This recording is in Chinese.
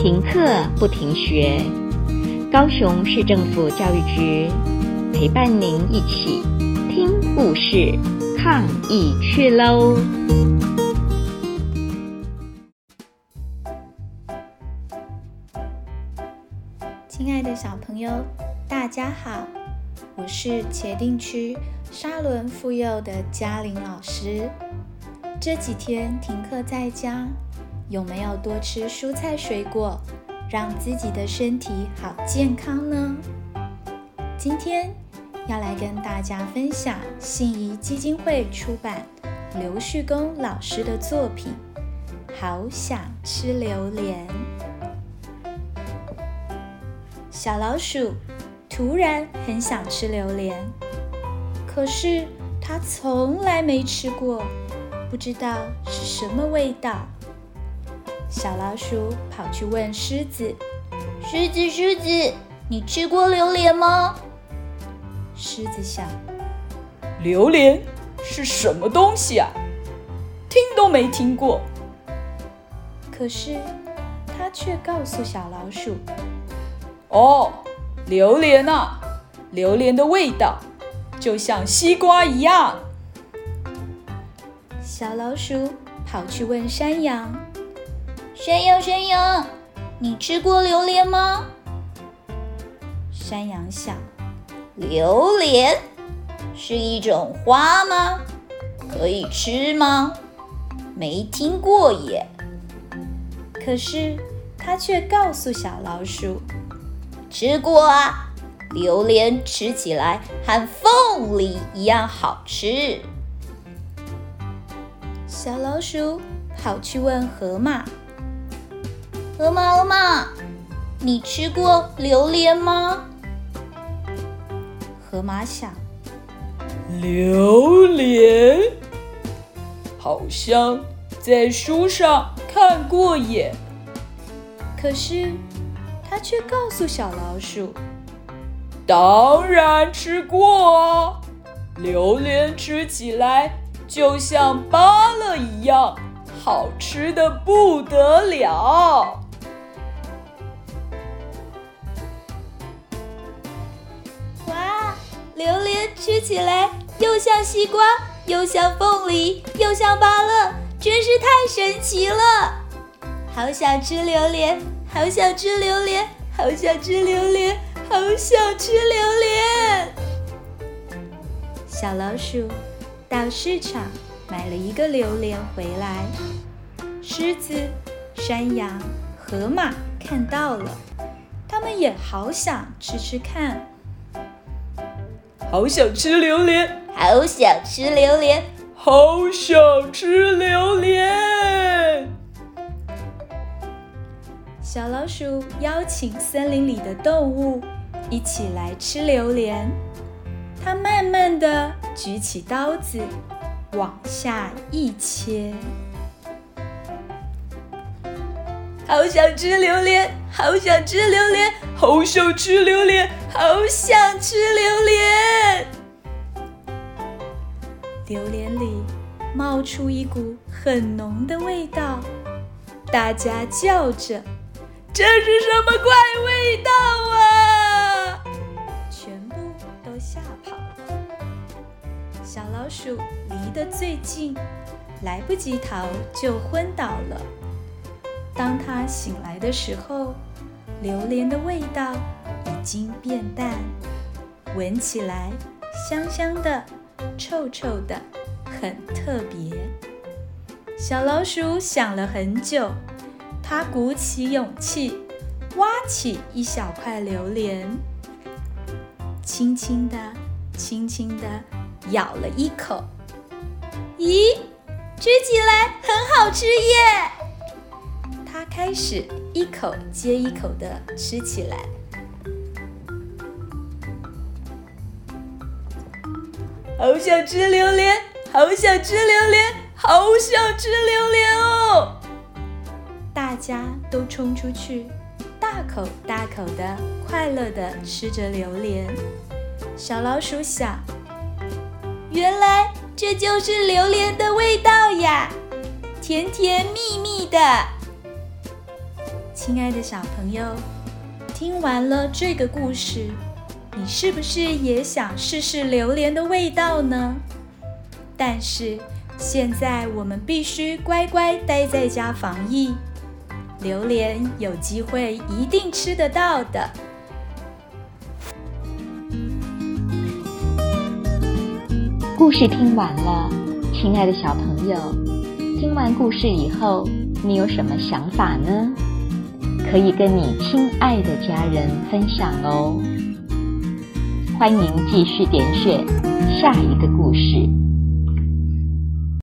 停课不停学，高雄市政府教育局陪伴您一起听故事、抗疫去喽！亲爱的小朋友，大家好，我是茄萣区沙仑妇幼的嘉玲老师。这几天停课在家。有没有多吃蔬菜水果，让自己的身体好健康呢？今天要来跟大家分享信谊基金会出版刘旭公老师的作品《好想吃榴莲》。小老鼠突然很想吃榴莲，可是它从来没吃过，不知道是什么味道。小老鼠跑去问狮子：“狮子，狮子，你吃过榴莲吗？”狮子想：“榴莲是什么东西啊？听都没听过。”可是它却告诉小老鼠：“哦，榴莲啊，榴莲的味道就像西瓜一样。”小老鼠跑去问山羊。山羊，山羊，你吃过榴莲吗？山羊想，榴莲是一种花吗？可以吃吗？没听过耶。可是他却告诉小老鼠，吃过啊，榴莲吃起来和凤梨一样好吃。小老鼠跑去问河马。河马，河马，你吃过榴莲吗？河马想，榴莲好像在书上看过耶。可是他却告诉小老鼠，当然吃过啊，榴莲吃起来就像芭乐一样，好吃的不得了。榴莲吃起来又像西瓜，又像凤梨，又像芭乐，真是太神奇了！好想吃榴莲，好想吃榴莲，好想吃榴莲，好想吃榴莲。小老鼠到市场买了一个榴莲回来，狮子、山羊、河马看到了，他们也好想吃吃看。好想吃榴莲，好想吃榴莲，好想吃榴莲。小老鼠邀请森林里的动物一起来吃榴莲。它慢慢的举起刀子，往下一切。好想吃榴莲，好想吃榴莲，好想吃榴莲。好想吃榴莲！榴莲里冒出一股很浓的味道，大家叫着：“这是什么怪味道啊！”全部都吓跑了。小老鼠离得最近，来不及逃就昏倒了。当它醒来的时候，榴莲的味道已经变淡，闻起来香香的、臭臭的，很特别。小老鼠想了很久，它鼓起勇气，挖起一小块榴莲，轻轻地、轻轻地咬了一口。咦，吃起来很好吃耶！它开始一口接一口的吃起来。好想吃榴莲，好想吃榴莲，好想吃榴莲哦！大家都冲出去，大口大口的快乐的吃着榴莲。小老鼠想，原来这就是榴莲的味道呀，甜甜蜜蜜的。亲爱的小朋友，听完了这个故事，你是不是也想试试榴莲的味道呢？但是现在我们必须乖乖待在家防疫，榴莲有机会一定吃得到的。故事听完了，亲爱的小朋友，听完故事以后，你有什么想法呢？可以跟你亲爱的家人分享哦。欢迎继续点选下一个故事。